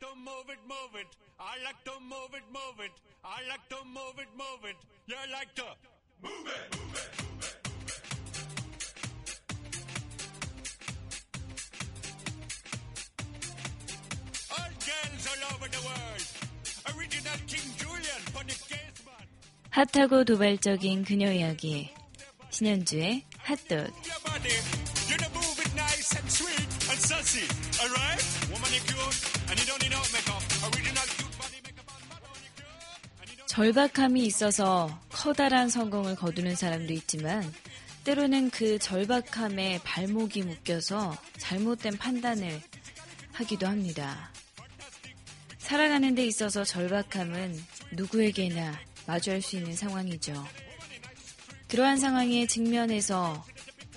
to move it, move it. I like to move it, move it. I like to move it, move it. You like to move it, move it, move it. All girls all over the world. Original King Julian for the case man. 핫하고 도발적인 그녀 이야기. 신현주의 핫도그. Your body, you move it nice and sweet and sassy. Alright? 절박함이 있어서 커다란 성공을 거두는 사람도 있지만 때로는 그 절박함에 발목이 묶여서 잘못된 판단을 하기도 합니다. 살아가는 데 있어서 절박함은 누구에게나 마주할 수 있는 상황이죠. 그러한 상황에 직면해서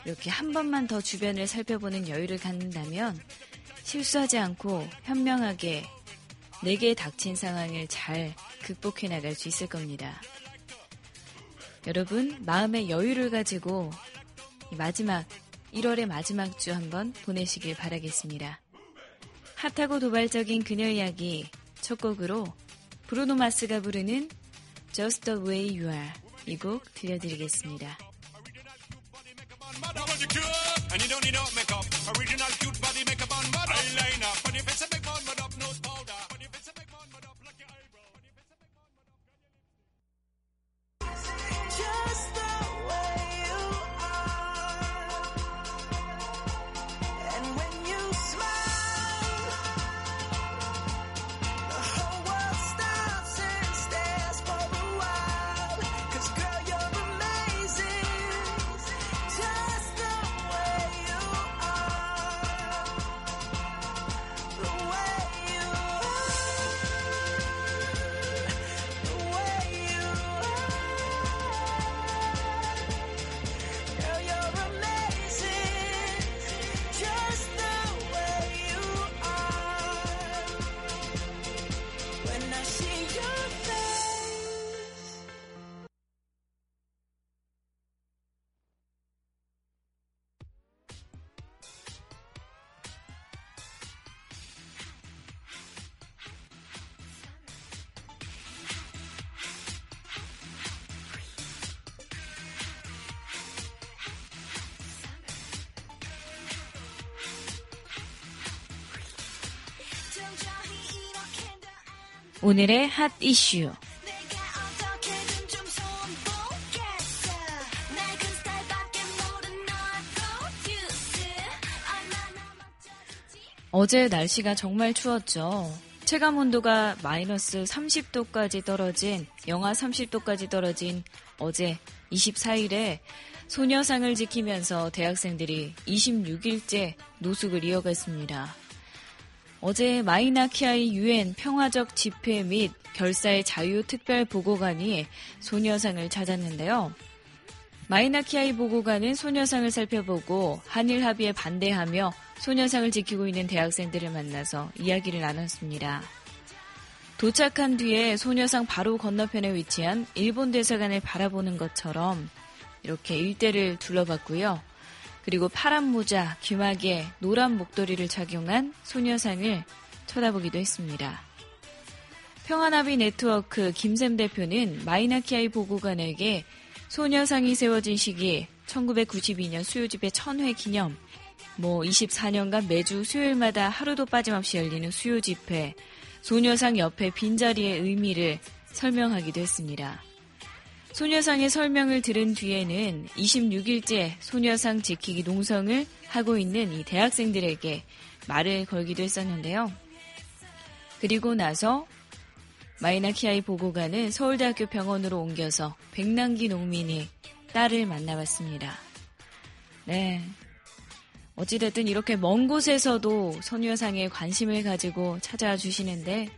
이렇게 한 번만 더 주변을 살펴보는 여유를 갖는다면 실수하지 않고 현명하게 내게 닥친 상황을 잘 극복해 나갈 수 있을 겁니다. 여러분, 마음의 여유를 가지고 이 마지막, 1월의 마지막 주 한번 보내시길 바라겠습니다. 핫하고 도발적인 그녀 이야기 첫 곡으로 브루노 마스가 부르는 Just the Way You Are 이 곡 들려드리겠습니다. Woman, you cute and you don't need no makeup. Original cute body makeup on mad. Eyeliner, 얼마나 멋져지? 어제 날씨가 정말 추웠죠. 체감 온도가 마이너스 30도까지 떨어진, 영하 30도까지 떨어진 어제 24일에 소녀상을 지키면서 대학생들이 26일째 노숙을 이어갔습니다. 어제 마이나키아이 유엔 평화적 집회 및 결사의 자유 특별 보고관이 소녀상을 찾았는데요. 마이나 키아이 보고관은 소녀상을 살펴보고 한일 합의에 반대하며 소녀상을 지키고 있는 대학생들을 만나서 이야기를 나눴습니다. 도착한 뒤에 소녀상 바로 건너편에 위치한 일본 대사관을 바라보는 것처럼 이렇게 일대를 둘러봤고요. 그리고 파란 모자, 귀마개, 노란 목도리를 착용한 소녀상을 쳐다보기도 했습니다. 평화나비 네트워크 김샘 대표는 마이나 키아이 보고관에게 소녀상이 세워진 시기 1992년 수요집회 천회 기념 뭐 24년간 매주 수요일마다 하루도 빠짐없이 열리는 수요 집회 소녀상 옆에 빈자리의 의미를 설명하기도 했습니다. 소녀상의 설명을 들은 뒤에는 26일째 소녀상 지키기 농성을 하고 있는 이 대학생들에게 말을 걸기도 했었는데요. 그리고 나서 마이나키아이 보고관은 서울대학교 병원으로 옮겨서 백남기 농민이 딸을 만나봤습니다. 네. 어찌됐든 이렇게 먼 곳에서도 소녀상에 관심을 가지고 찾아와 주시는데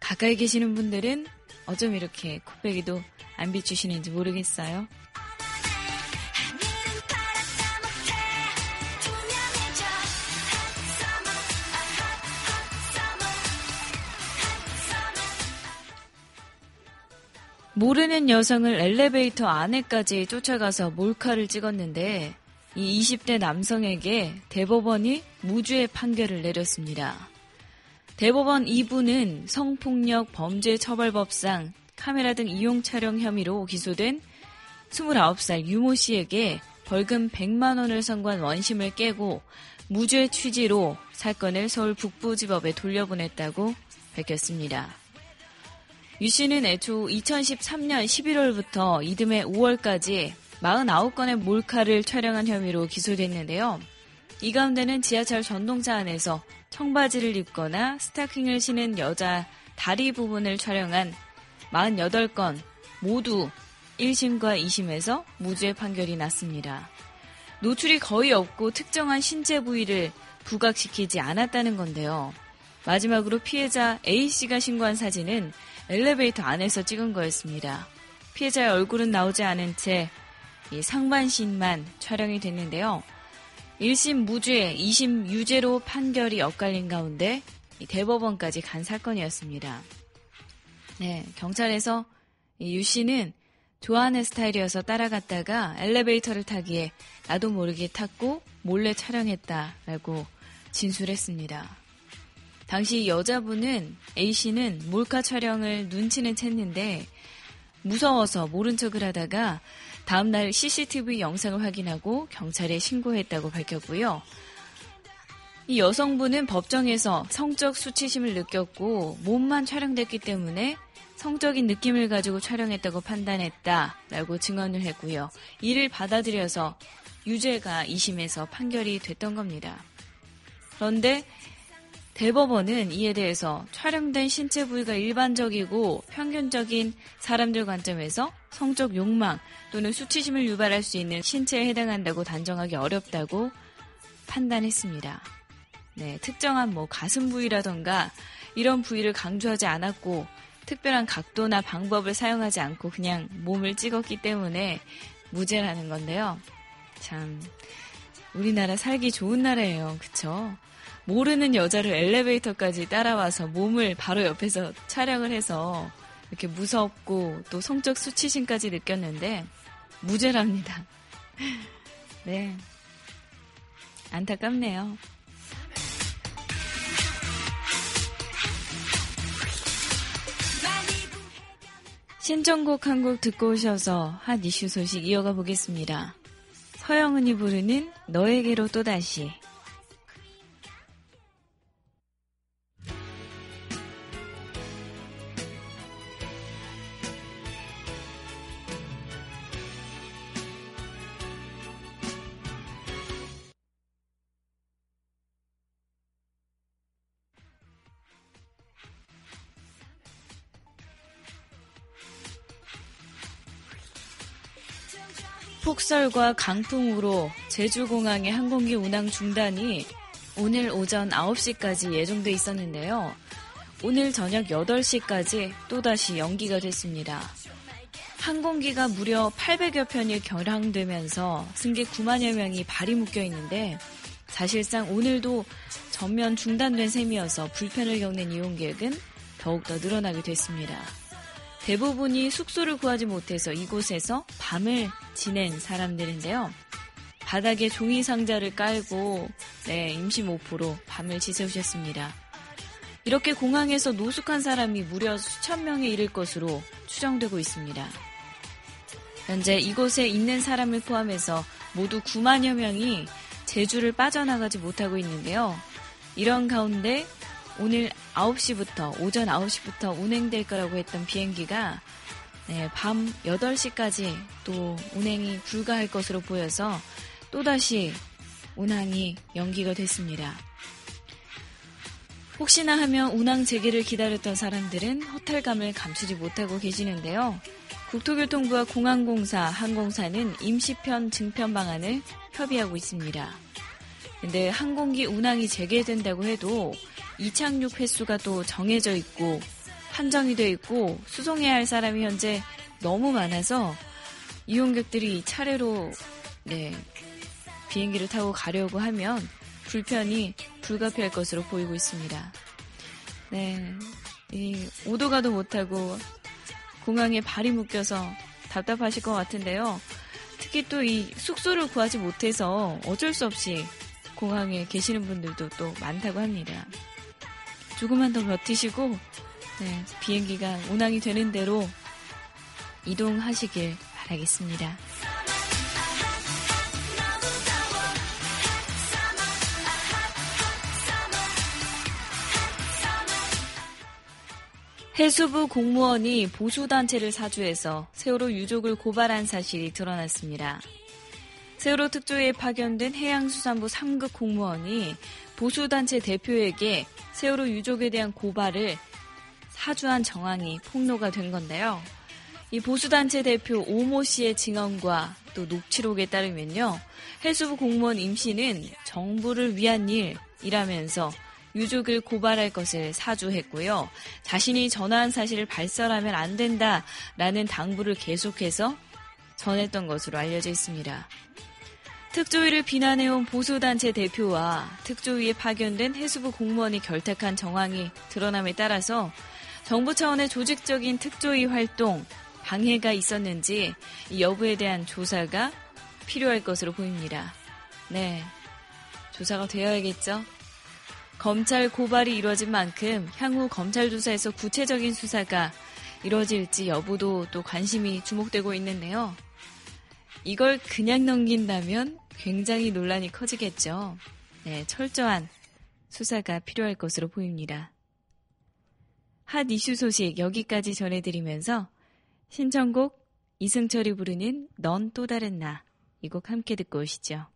가까이 계시는 분들은 어쩜 이렇게 코빼기도 안 비추시는지 모르겠어요. 모르는 여성을 엘리베이터 안에까지 쫓아가서 몰카를 찍었는데 이 20대 남성에게 대법원이 무죄의 판결을 내렸습니다. 대법원 2부는 성폭력 범죄 처벌법상 카메라 등 이용 촬영 혐의로 기소된 29살 유모 씨에게 벌금 100만 원을 선고한 원심을 깨고 무죄 취지로 사건을 서울 북부지법에 돌려보냈다고 밝혔습니다. 유 씨는 애초 2013년 11월부터 이듬해 5월까지 49건의 몰카를 촬영한 혐의로 기소됐는데요. 이 가운데는 지하철 전동차 안에서 청바지를 입거나 스타킹을 신은 여자 다리 부분을 촬영한 48건 모두 1심과 2심에서 무죄 판결이 났습니다. 노출이 거의 없고 특정한 신체 부위를 부각시키지 않았다는 건데요. 마지막으로 피해자 A씨가 신고한 사진은 엘리베이터 안에서 찍은 거였습니다. 피해자의 얼굴은 나오지 않은 채 상반신만 촬영이 됐는데요. 1심 무죄, 2심 유죄로 판결이 엇갈린 가운데 대법원까지 간 사건이었습니다. 네, 경찰에서 유 씨는 좋아하는 스타일이어서 따라갔다가 엘리베이터를 타기에 나도 모르게 탔고 몰래 촬영했다라고 진술했습니다. 당시 여자분은 A씨는 몰카 촬영을 눈치는 챘는데 무서워서 모른 척을 하다가 다음 날 CCTV 영상을 확인하고 경찰에 신고했다고 밝혔고요. 이 여성분은 법정에서 성적 수치심을 느꼈고 몸만 촬영됐기 때문에 성적인 느낌을 가지고 촬영했다고 판단했다라고 증언을 했고요. 이를 받아들여서 유죄가 2심에서 판결이 됐던 겁니다. 그런데 대법원은 이에 대해서 촬영된 신체 부위가 일반적이고 평균적인 사람들 관점에서 성적 욕망 또는 수치심을 유발할 수 있는 신체에 해당한다고 단정하기 어렵다고 판단했습니다. 네, 특정한 뭐 가슴 부위라던가 이런 부위를 강조하지 않았고 특별한 각도나 방법을 사용하지 않고 그냥 몸을 찍었기 때문에 무죄라는 건데요. 참 우리나라 살기 좋은 나라예요. 그쵸? 모르는 여자를 엘리베이터까지 따라와서 몸을 바로 옆에서 촬영을 해서 이렇게 무섭고 또 성적 수치심까지 느꼈는데 무죄랍니다. 네. 안타깝네요. 신청곡 한 곡 듣고 오셔서 핫 이슈 소식 이어가 보겠습니다. 서영은이 부르는 너에게로 또다시. 폭설과 강풍으로 제주공항의 항공기 운항 중단이 오늘 오전 9시까지 예정돼 있었는데요. 오늘 저녁 8시까지 또다시 연기가 됐습니다. 항공기가 무려 800여 편이 결항되면서 승객 9만여 명이 발이 묶여 있는데 사실상 오늘도 전면 중단된 셈이어서 불편을 겪는 이용객은 더욱더 늘어나게 됐습니다. 대부분이 숙소를 구하지 못해서 이곳에서 밤을 지낸 사람들인데요. 바닥에 종이 상자를 깔고 네, 임시 모포로 밤을 지새우셨습니다. 이렇게 공항에서 노숙한 사람이 무려 수천 명에 이를 것으로 추정되고 있습니다. 현재 이곳에 있는 사람을 포함해서 모두 9만여 명이 제주를 빠져나가지 못하고 있는데요. 이런 가운데 오늘 9시부터, 오전 9시부터 운행될 거라고 했던 비행기가 네, 밤 8시까지 또 운행이 불가할 것으로 보여서 또다시 운항이 연기가 됐습니다. 혹시나 하면 운항 재개를 기다렸던 사람들은 허탈감을 감추지 못하고 계시는데요. 국토교통부와 공항공사, 항공사는 임시편 증편 방안을 협의하고 있습니다. 근데 항공기 운항이 재개된다고 해도 이착륙 횟수가 또 정해져 있고 한정이 돼 있고 수송해야 할 사람이 현재 너무 많아서 이용객들이 차례로 네, 비행기를 타고 가려고 하면 불편이 불가피할 것으로 보이고 있습니다. 네, 이 오도 가도 못하고 공항에 발이 묶여서 답답하실 것 같은데요. 특히 또 이 숙소를 구하지 못해서 어쩔 수 없이 공항에 계시는 분들도 또 많다고 합니다. 조금만 더 버티시고 네, 비행기가 운항이 되는 대로 이동하시길 바라겠습니다. 해수부 공무원이 보수단체를 사주해서 세월호 유족을 고발한 사실이 드러났습니다. 세월호 특조위에 파견된 해양수산부 3급 공무원이 보수단체 대표에게 세월호 유족에 대한 고발을 사주한 정황이 폭로가 된 건데요. 이 보수단체 대표 오모 씨의 증언과 또 녹취록에 따르면요. 해수부 공무원 임 씨는 정부를 위한 일이라면서 유족을 고발할 것을 사주했고요. 자신이 전화한 사실을 발설하면 안 된다라는 당부를 계속해서 전했던 것으로 알려져 있습니다. 특조위를 비난해온 보수단체 대표와 특조위에 파견된 해수부 공무원이 결탁한 정황이 드러남에 따라서 정부 차원의 조직적인 특조위 활동, 방해가 있었는지 이 여부에 대한 조사가 필요할 것으로 보입니다. 네. 조사가 되어야겠죠? 검찰 고발이 이루어진 만큼 향후 검찰 조사에서 구체적인 수사가 이루어질지 여부도 또 관심이 주목되고 있는데요. 이걸 그냥 넘긴다면 굉장히 논란이 커지겠죠. 네, 철저한 수사가 필요할 것으로 보입니다. 핫 이슈 소식 여기까지 전해드리면서 신청곡 이승철이 부르는 넌 또 다른 나 이 곡 함께 듣고 오시죠.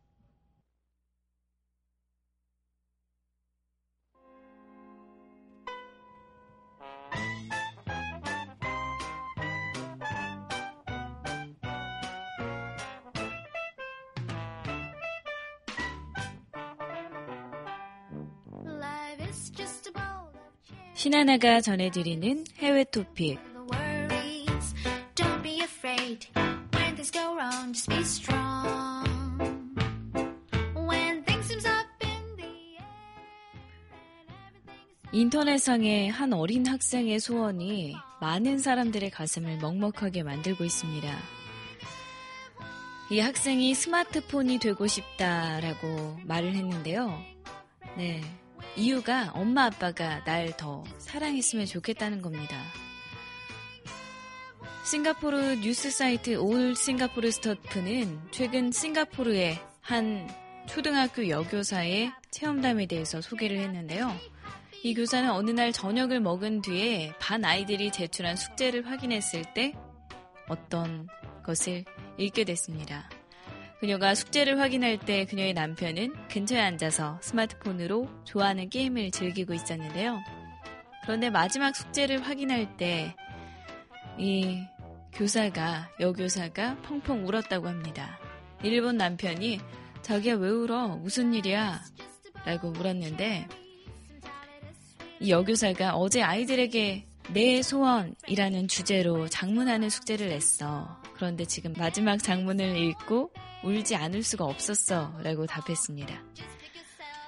신하나가 전해드리는 해외 토픽 인터넷상의 한 어린 학생의 소원이 많은 사람들의 가슴을 먹먹하게 만들고 있습니다. 이 학생이 스마트폰이 되고 싶다라고 말을 했는데요. 네. 이유가 엄마 아빠가 날 더 사랑했으면 좋겠다는 겁니다. 싱가포르 뉴스 사이트 올 싱가포르 스토프는 최근 싱가포르의 한 초등학교 여교사의 체험담에 대해서 소개를 했는데요. 이 교사는 어느 날 저녁을 먹은 뒤에 반 아이들이 제출한 숙제를 확인했을 때 어떤 것을 읽게 됐습니다. 그녀가 숙제를 확인할 때 그녀의 남편은 근처에 앉아서 스마트폰으로 좋아하는 게임을 즐기고 있었는데요. 그런데 마지막 숙제를 확인할 때 이 교사가 여교사가 펑펑 울었다고 합니다. 이를 본 남편이 자기야 왜 울어? 무슨 일이야? 라고 물었는데 이 여교사가 어제 아이들에게 내 소원이라는 주제로 장문하는 숙제를 냈어. 그런데 지금 마지막 장문을 읽고 울지 않을 수가 없었어. 라고 답했습니다.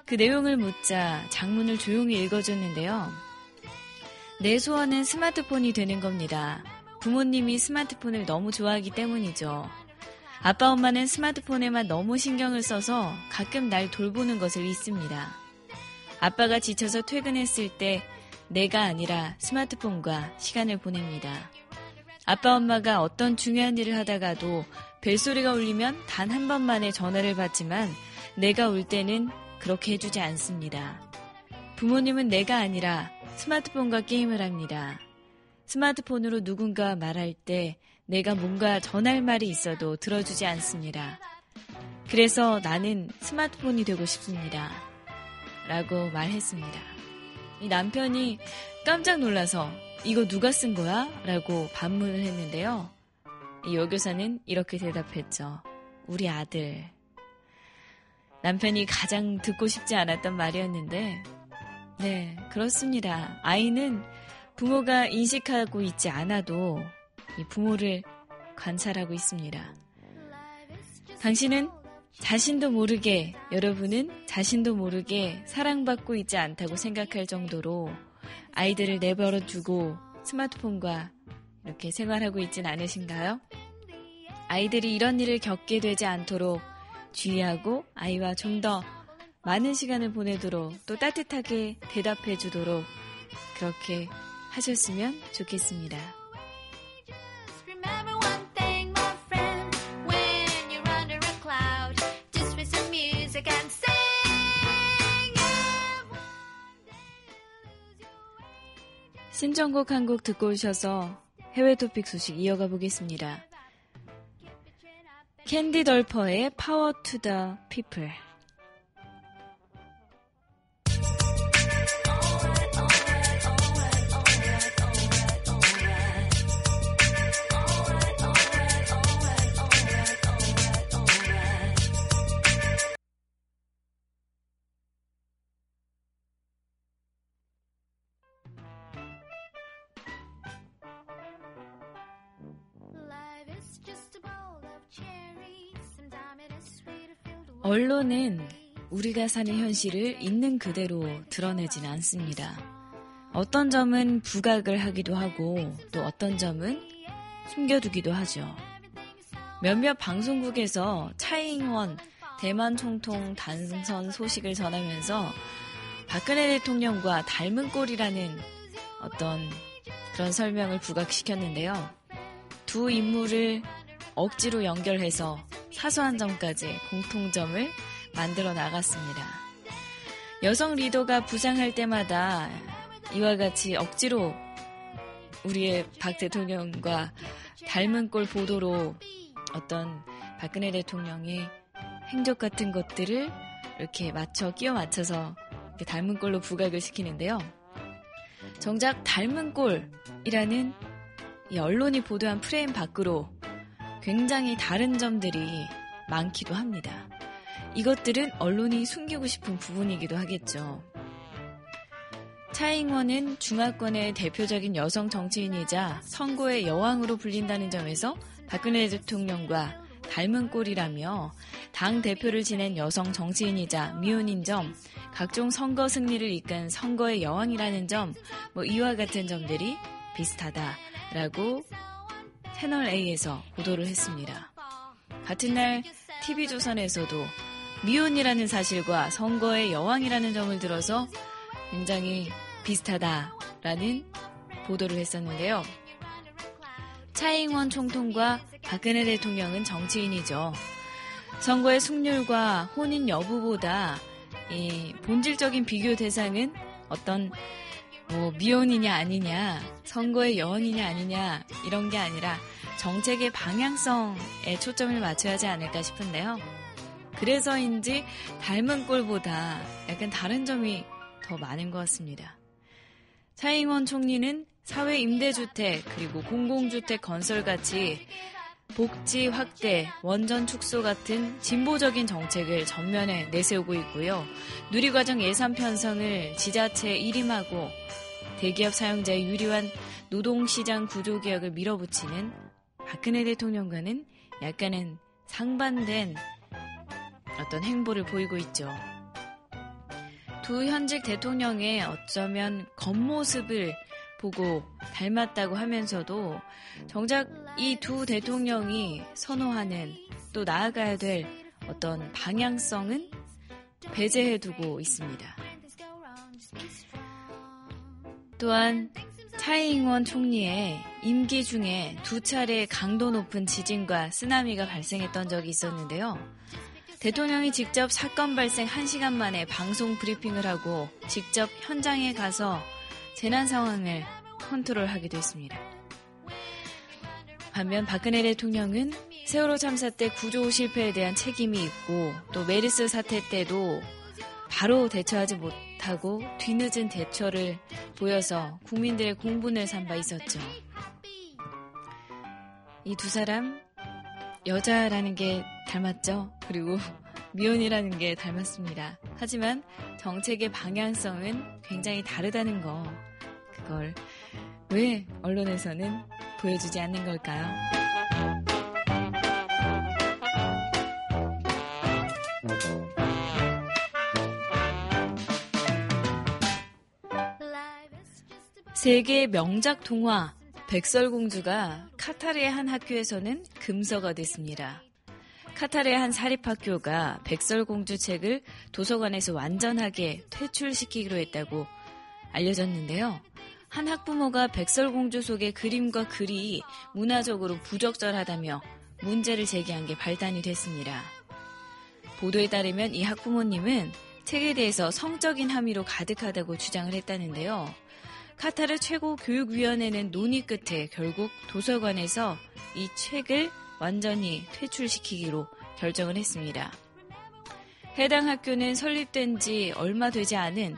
그 내용을 묻자 장문을 조용히 읽어줬는데요. 내 소원은 스마트폰이 되는 겁니다. 부모님이 스마트폰을 너무 좋아하기 때문이죠. 아빠 엄마는 스마트폰에만 너무 신경을 써서 가끔 날 돌보는 것을 잊습니다. 아빠가 지쳐서 퇴근했을 때 내가 아니라 스마트폰과 시간을 보냅니다. 아빠 엄마가 어떤 중요한 일을 하다가도 벨소리가 울리면 단 한 번만에 전화를 받지만 내가 울 때는 그렇게 해주지 않습니다. 부모님은 내가 아니라 스마트폰과 게임을 합니다. 스마트폰으로 누군가 말할 때 내가 뭔가 전할 말이 있어도 들어주지 않습니다. 그래서 나는 스마트폰이 되고 싶습니다. 라고 말했습니다. 이 남편이 깜짝 놀라서 이거 누가 쓴 거야? 라고 반문을 했는데요. 이 여교사는 이렇게 대답했죠. 우리 아들. 남편이 가장 듣고 싶지 않았던 말이었는데, 네, 그렇습니다. 아이는 부모가 인식하고 있지 않아도 이 부모를 관찰하고 있습니다. 당신은 자신도 모르게, 여러분은 자신도 모르게 사랑받고 있지 않다고 생각할 정도로 아이들을 내버려 두고 스마트폰과 이렇게 생활하고 있진 않으신가요? 아이들이 이런 일을 겪게 되지 않도록 주의하고 아이와 좀 더 많은 시간을 보내도록 또 따뜻하게 대답해 주도록 그렇게 하셨으면 좋겠습니다. 신청곡 한 곡 듣고 오셔서 해외 토픽 소식 이어가 보겠습니다. 캔디 덜퍼의 Power to the People. 언론은 우리가 사는 현실을 있는 그대로 드러내진 않습니다. 어떤 점은 부각을 하기도 하고 또 어떤 점은 숨겨두기도 하죠. 몇몇 방송국에서 차이잉원 대만 총통 당선 소식을 전하면서 박근혜 대통령과 닮은 꼴이라는 어떤 그런 설명을 부각시켰는데요. 두 인물을 억지로 연결해서 사소한 점까지 공통점을 만들어 나갔습니다. 여성 리더가 부상할 때마다 이와 같이 억지로 우리의 박 대통령과 닮은 꼴 보도로 어떤 박근혜 대통령의 행적 같은 것들을 이렇게 맞춰 끼워 맞춰서 이렇게 닮은 꼴로 부각을 시키는데요. 정작 닮은 꼴이라는 이 언론이 보도한 프레임 밖으로 굉장히 다른 점들이 많기도 합니다. 이것들은 언론이 숨기고 싶은 부분이기도 하겠죠. 차잉원은 중화권의 대표적인 여성 정치인이자 선거의 여왕으로 불린다는 점에서 박근혜 대통령과 닮은 꼴이라며 당 대표를 지낸 여성 정치인이자 미혼인 점, 각종 선거 승리를 이끈 선거의 여왕이라는 점, 뭐 이와 같은 점들이 비슷하다라고 채널 A에서 보도를 했습니다. 같은 날 TV조선에서도 미혼이라는 사실과 선거의 여왕이라는 점을 들어서 굉장히 비슷하다라는 보도를 했었는데요. 차잉원 총통과 박근혜 대통령은 정치인이죠. 선거의 승률과 혼인 여부보다 이 본질적인 비교 대상은 어떤 뭐 미혼이냐 아니냐, 선거의 여왕이냐 아니냐 이런 게 아니라 정책의 방향성에 초점을 맞춰야 하지 않을까 싶은데요. 그래서인지 닮은 꼴보다 약간 다른 점이 더 많은 것 같습니다. 차잉원 총리는 사회 임대주택 그리고 공공주택 건설 같이 복지 확대, 원전 축소 같은 진보적인 정책을 전면에 내세우고 있고요. 누리과정 예산 편성을 지자체에 일임하고 대기업 사용자의 유리한 노동시장 구조 개혁을 밀어붙이는 박근혜 대통령과는 약간은 상반된 어떤 행보를 보이고 있죠. 두 현직 대통령의 어쩌면 겉모습을 보고 닮았다고 하면서도 정작 이 두 대통령이 선호하는 또 나아가야 될 어떤 방향성은 배제해두고 있습니다. 또한 차이잉원 총리의 임기 중에 두 차례 강도 높은 지진과 쓰나미가 발생했던 적이 있었는데요. 대통령이 직접 사건 발생 1시간 만에 방송 브리핑을 하고 직접 현장에 가서 재난 상황을 컨트롤하기도 했습니다. 반면 박근혜 대통령은 세월호 참사 때 구조 실패에 대한 책임이 있고 또 메르스 사태 때도 바로 대처하지 못하고 뒤늦은 대처를 보여서 국민들의 공분을 산 바 있었죠. 이 두 사람 여자라는 게 닮았죠. 그리고 미혼이라는 게 닮았습니다. 하지만 정책의 방향성은 굉장히 다르다는 거. 그걸 왜 언론에서는 보여주지 않는 걸까요? 세계 명작 동화 백설공주가 카타르의 한 학교에서는 금서가 됐습니다. 카타르의 한 사립학교가 백설공주 책을 도서관에서 완전하게 퇴출시키기로 했다고 알려졌는데요. 한 학부모가 백설공주 속의 그림과 글이 문화적으로 부적절하다며 문제를 제기한 게 발단이 됐습니다. 보도에 따르면 이 학부모님은 책에 대해서 성적인 함의로 가득하다고 주장을 했다는데요. 카타르 최고 교육위원회는 논의 끝에 결국 도서관에서 이 책을 완전히 퇴출시키기로 결정을 했습니다. 해당 학교는 설립된 지 얼마 되지 않은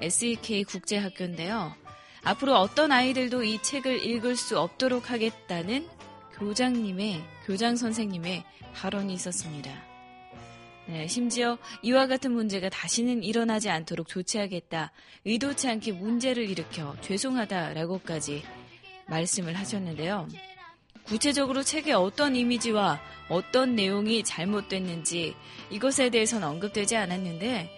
SEK 국제학교인데요. 앞으로 어떤 아이들도 이 책을 읽을 수 없도록 하겠다는 교장님의, 교장 선생님의 발언이 있었습니다. 네, 심지어 이와 같은 문제가 다시는 일어나지 않도록 조치하겠다, 의도치 않게 문제를 일으켜 죄송하다라고까지 말씀을 하셨는데요. 구체적으로 책에 어떤 이미지와 어떤 내용이 잘못됐는지 이것에 대해서는 언급되지 않았는데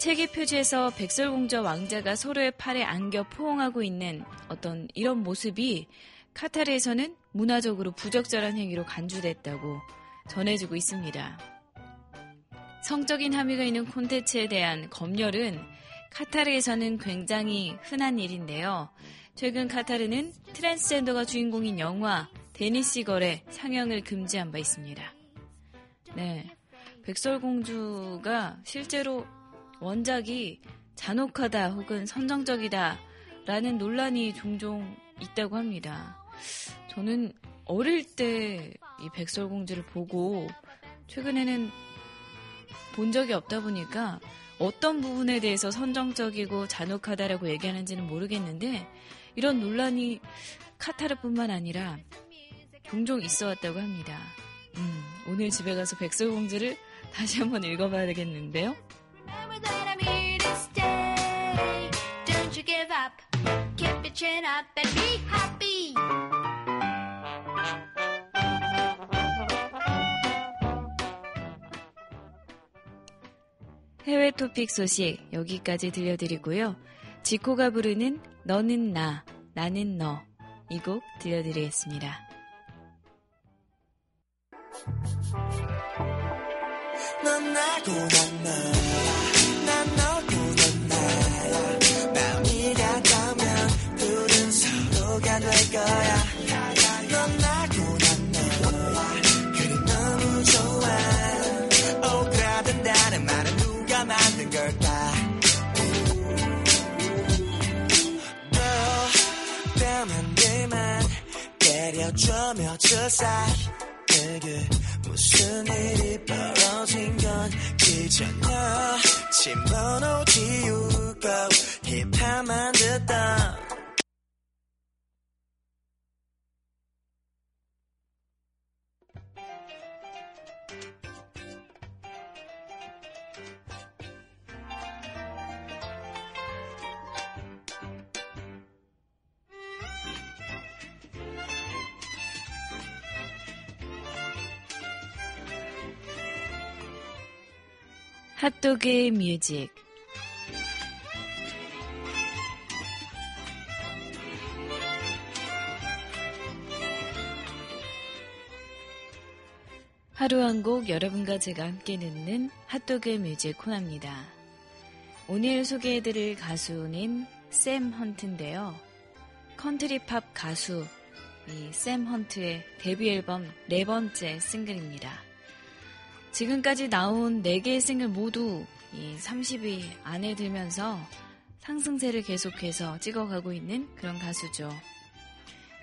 책의 표지에서 백설공주와 왕자가 서로의 팔에 안겨 포옹하고 있는 어떤 이런 모습이 카타르에서는 문화적으로 부적절한 행위로 간주됐다고 전해지고 있습니다. 성적인 함의가 있는 콘텐츠에 대한 검열은 카타르에서는 굉장히 흔한 일인데요. 최근 카타르는 트랜스젠더가 주인공인 영화 데니시걸의 상영을 금지한 바 있습니다. 네. 백설공주가 실제로 원작이 잔혹하다 혹은 선정적이다 라는 논란이 종종 있다고 합니다. 저는 어릴 때 이 백설공주를 보고 최근에는 본 적이 없다 보니까 어떤 부분에 대해서 선정적이고 잔혹하다라고 얘기하는지는 모르겠는데 이런 논란이 카타르뿐만 아니라 종종 있어 왔다고 합니다. 음, 오늘 집에 가서 백설공주를 다시 한번 읽어봐야 되겠는데요. Remember that I'm here to stay. Don't you give up. Keep your chin up and be happy. 해외 토픽 소식 여기까지 들려드리고요. 지코가 부르는 너는 나, 나는 너. 이 곡 들려드리겠습니다. 넌 나고 난너 며칠 사이. 내게 무슨 일이 벌어진 건지 전혀 침번호 지우고 힙합만 듣던 핫도그의 뮤직 하루 한 곡 여러분과 제가 함께 듣는 핫도그 뮤직 코너입니다. 오늘 소개해드릴 가수는 샘 헌트인데요. 컨트리 팝 가수 이 샘 헌트의 데뷔 앨범 네 번째 싱글입니다. 지금까지 나온 4개의 싱글 모두 이 30위 안에 들면서 상승세를 계속해서 찍어가고 있는 그런 가수죠.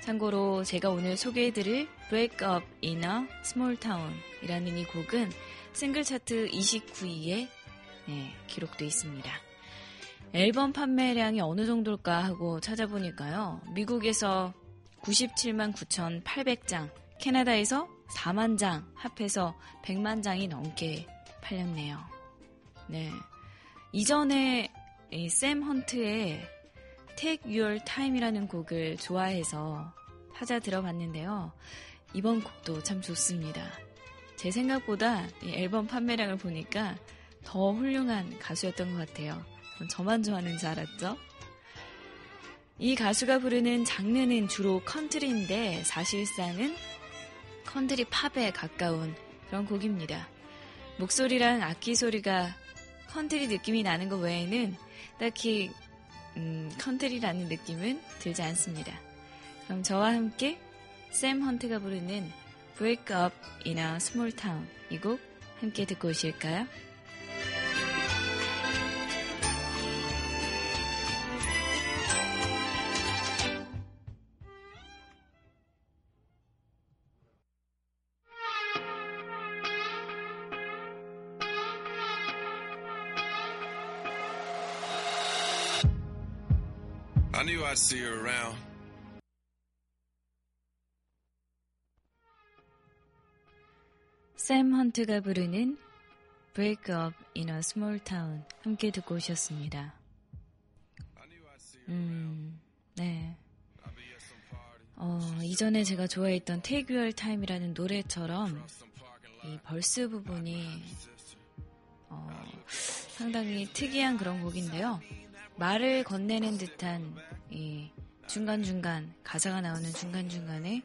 참고로 제가 오늘 소개해드릴 Break Up in a Small Town 이라는 이 곡은 싱글 차트 29위에 네, 기록되어 있습니다. 앨범 판매량이 어느 정도일까 하고 찾아보니까요. 미국에서 97만 9,800장, 캐나다에서 4만 장, 합해서 100만 장이 넘게 팔렸네요. 네. 이전에 이샘 헌트의 Take Your Time이라는 곡을 좋아해서 찾아 들어봤는데요. 이번 곡도 참 좋습니다. 제 생각보다 이 앨범 판매량을 보니까 더 훌륭한 가수였던 것 같아요. 전 저만 좋아하는 줄 알았죠? 이 가수가 부르는 장르는 주로 컨트리인데 사실상은 컨트리 팝에 가까운 그런 곡입니다. 목소리랑 악기 소리가 컨트리 느낌이 나는 것 외에는 딱히 음, 컨트리라는 느낌은 들지 않습니다. 그럼 저와 함께 샘 헌트가 부르는 Break Up in a Small Town 이 곡 함께 듣고 오실까요? See her around. 샘 헌트가 부르는 Break Up in a Small Town 함께 듣고 오셨습니다. 음, 네. 어, 이전에 제가 좋아했던 Take Your Time이라는 노래처럼. 이 벌스 부분이 어, 상당히 특이한 그런 곡인데요. 말을 건네는 듯한 이 중간중간 가사가 나오는 중간중간에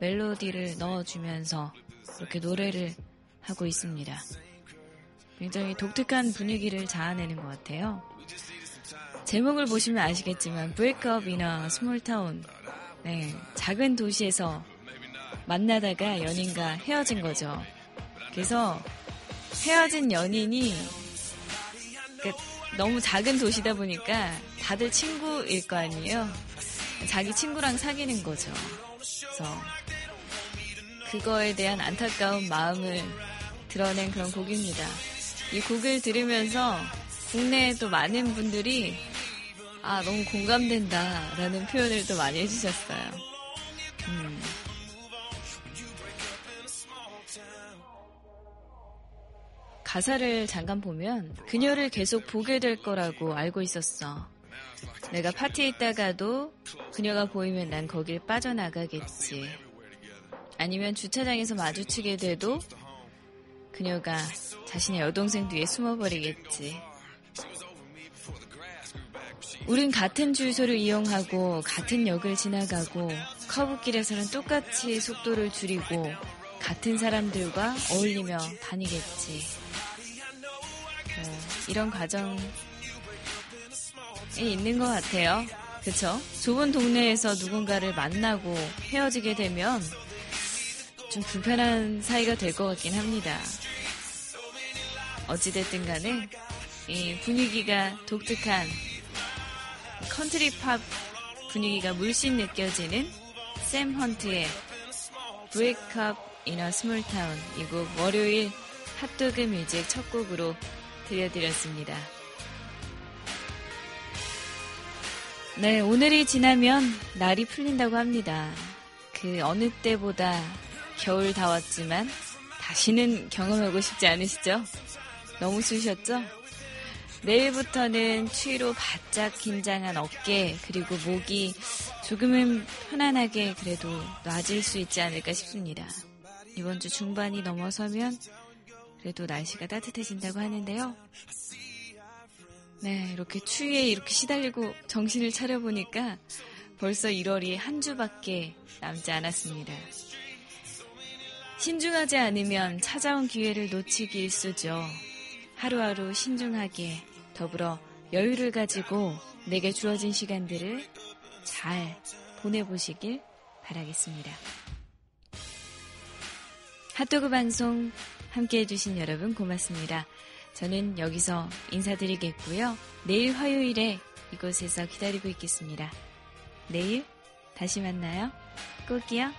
멜로디를 넣어주면서 이렇게 노래를 하고 있습니다. 굉장히 독특한 분위기를 자아내는 것 같아요. 제목을 보시면 아시겠지만 a Small Town 네, 작은 도시에서 만나다가 연인과 헤어진 거죠. 그래서 헤어진 연인이 그 너무 작은 도시다 보니까 다들 친구일 거 아니에요. 자기 친구랑 사귀는 거죠. 그래서 그거에 대한 안타까운 마음을 드러낸 그런 곡입니다. 이 곡을 들으면서 국내에도 많은 분들이 아 너무 공감된다 라는 표현을 또 많이 해주셨어요. 가사를 잠깐 보면 그녀를 계속 보게 될 거라고 알고 있었어. 내가 파티에 있다가도 그녀가 보이면 난 거길 빠져나가겠지. 아니면 주차장에서 마주치게 돼도 그녀가 자신의 여동생 뒤에 숨어버리겠지. 우린 같은 주유소를 이용하고 같은 역을 지나가고 커브길에서는 똑같이 속도를 줄이고 같은 사람들과 어울리며 다니겠지. 어, 이런 과정이 있는 것 같아요. 그쵸? 좁은 동네에서 누군가를 만나고 헤어지게 되면 좀 불편한 사이가 될 것 같긴 합니다. 어찌됐든 간에 이 분위기가 독특한 컨트리 팝 분위기가 물씬 느껴지는 샘 헌트의 Break Up in a Small Town 이곡 월요일 핫도그 뮤직 첫 곡으로 들려드렸습니다. 네, 오늘이 지나면 날이 풀린다고 합니다. 그 어느 때보다 겨울 다웠지만 다시는 경험하고 싶지 않으시죠? 너무 추우셨죠? 내일부터는 추위로 바짝 긴장한 어깨 그리고 목이 조금은 편안하게 그래도 놔질 수 있지 않을까 싶습니다. 이번 주 중반이 넘어서면 그래도 날씨가 따뜻해진다고 하는데요. 네, 이렇게 추위에 이렇게 시달리고 정신을 차려보니까 벌써 1월이 한 주밖에 남지 않았습니다. 신중하지 않으면 찾아온 기회를 놓치기 일쑤죠. 하루하루 신중하게 더불어 여유를 가지고 내게 주어진 시간들을 잘 보내보시길 바라겠습니다. 핫도그 방송 함께 해주신 여러분 고맙습니다. 저는 여기서 인사드리겠고요. 내일 화요일에 이곳에서 기다리고 있겠습니다. 내일 다시 만나요. 꼭이요.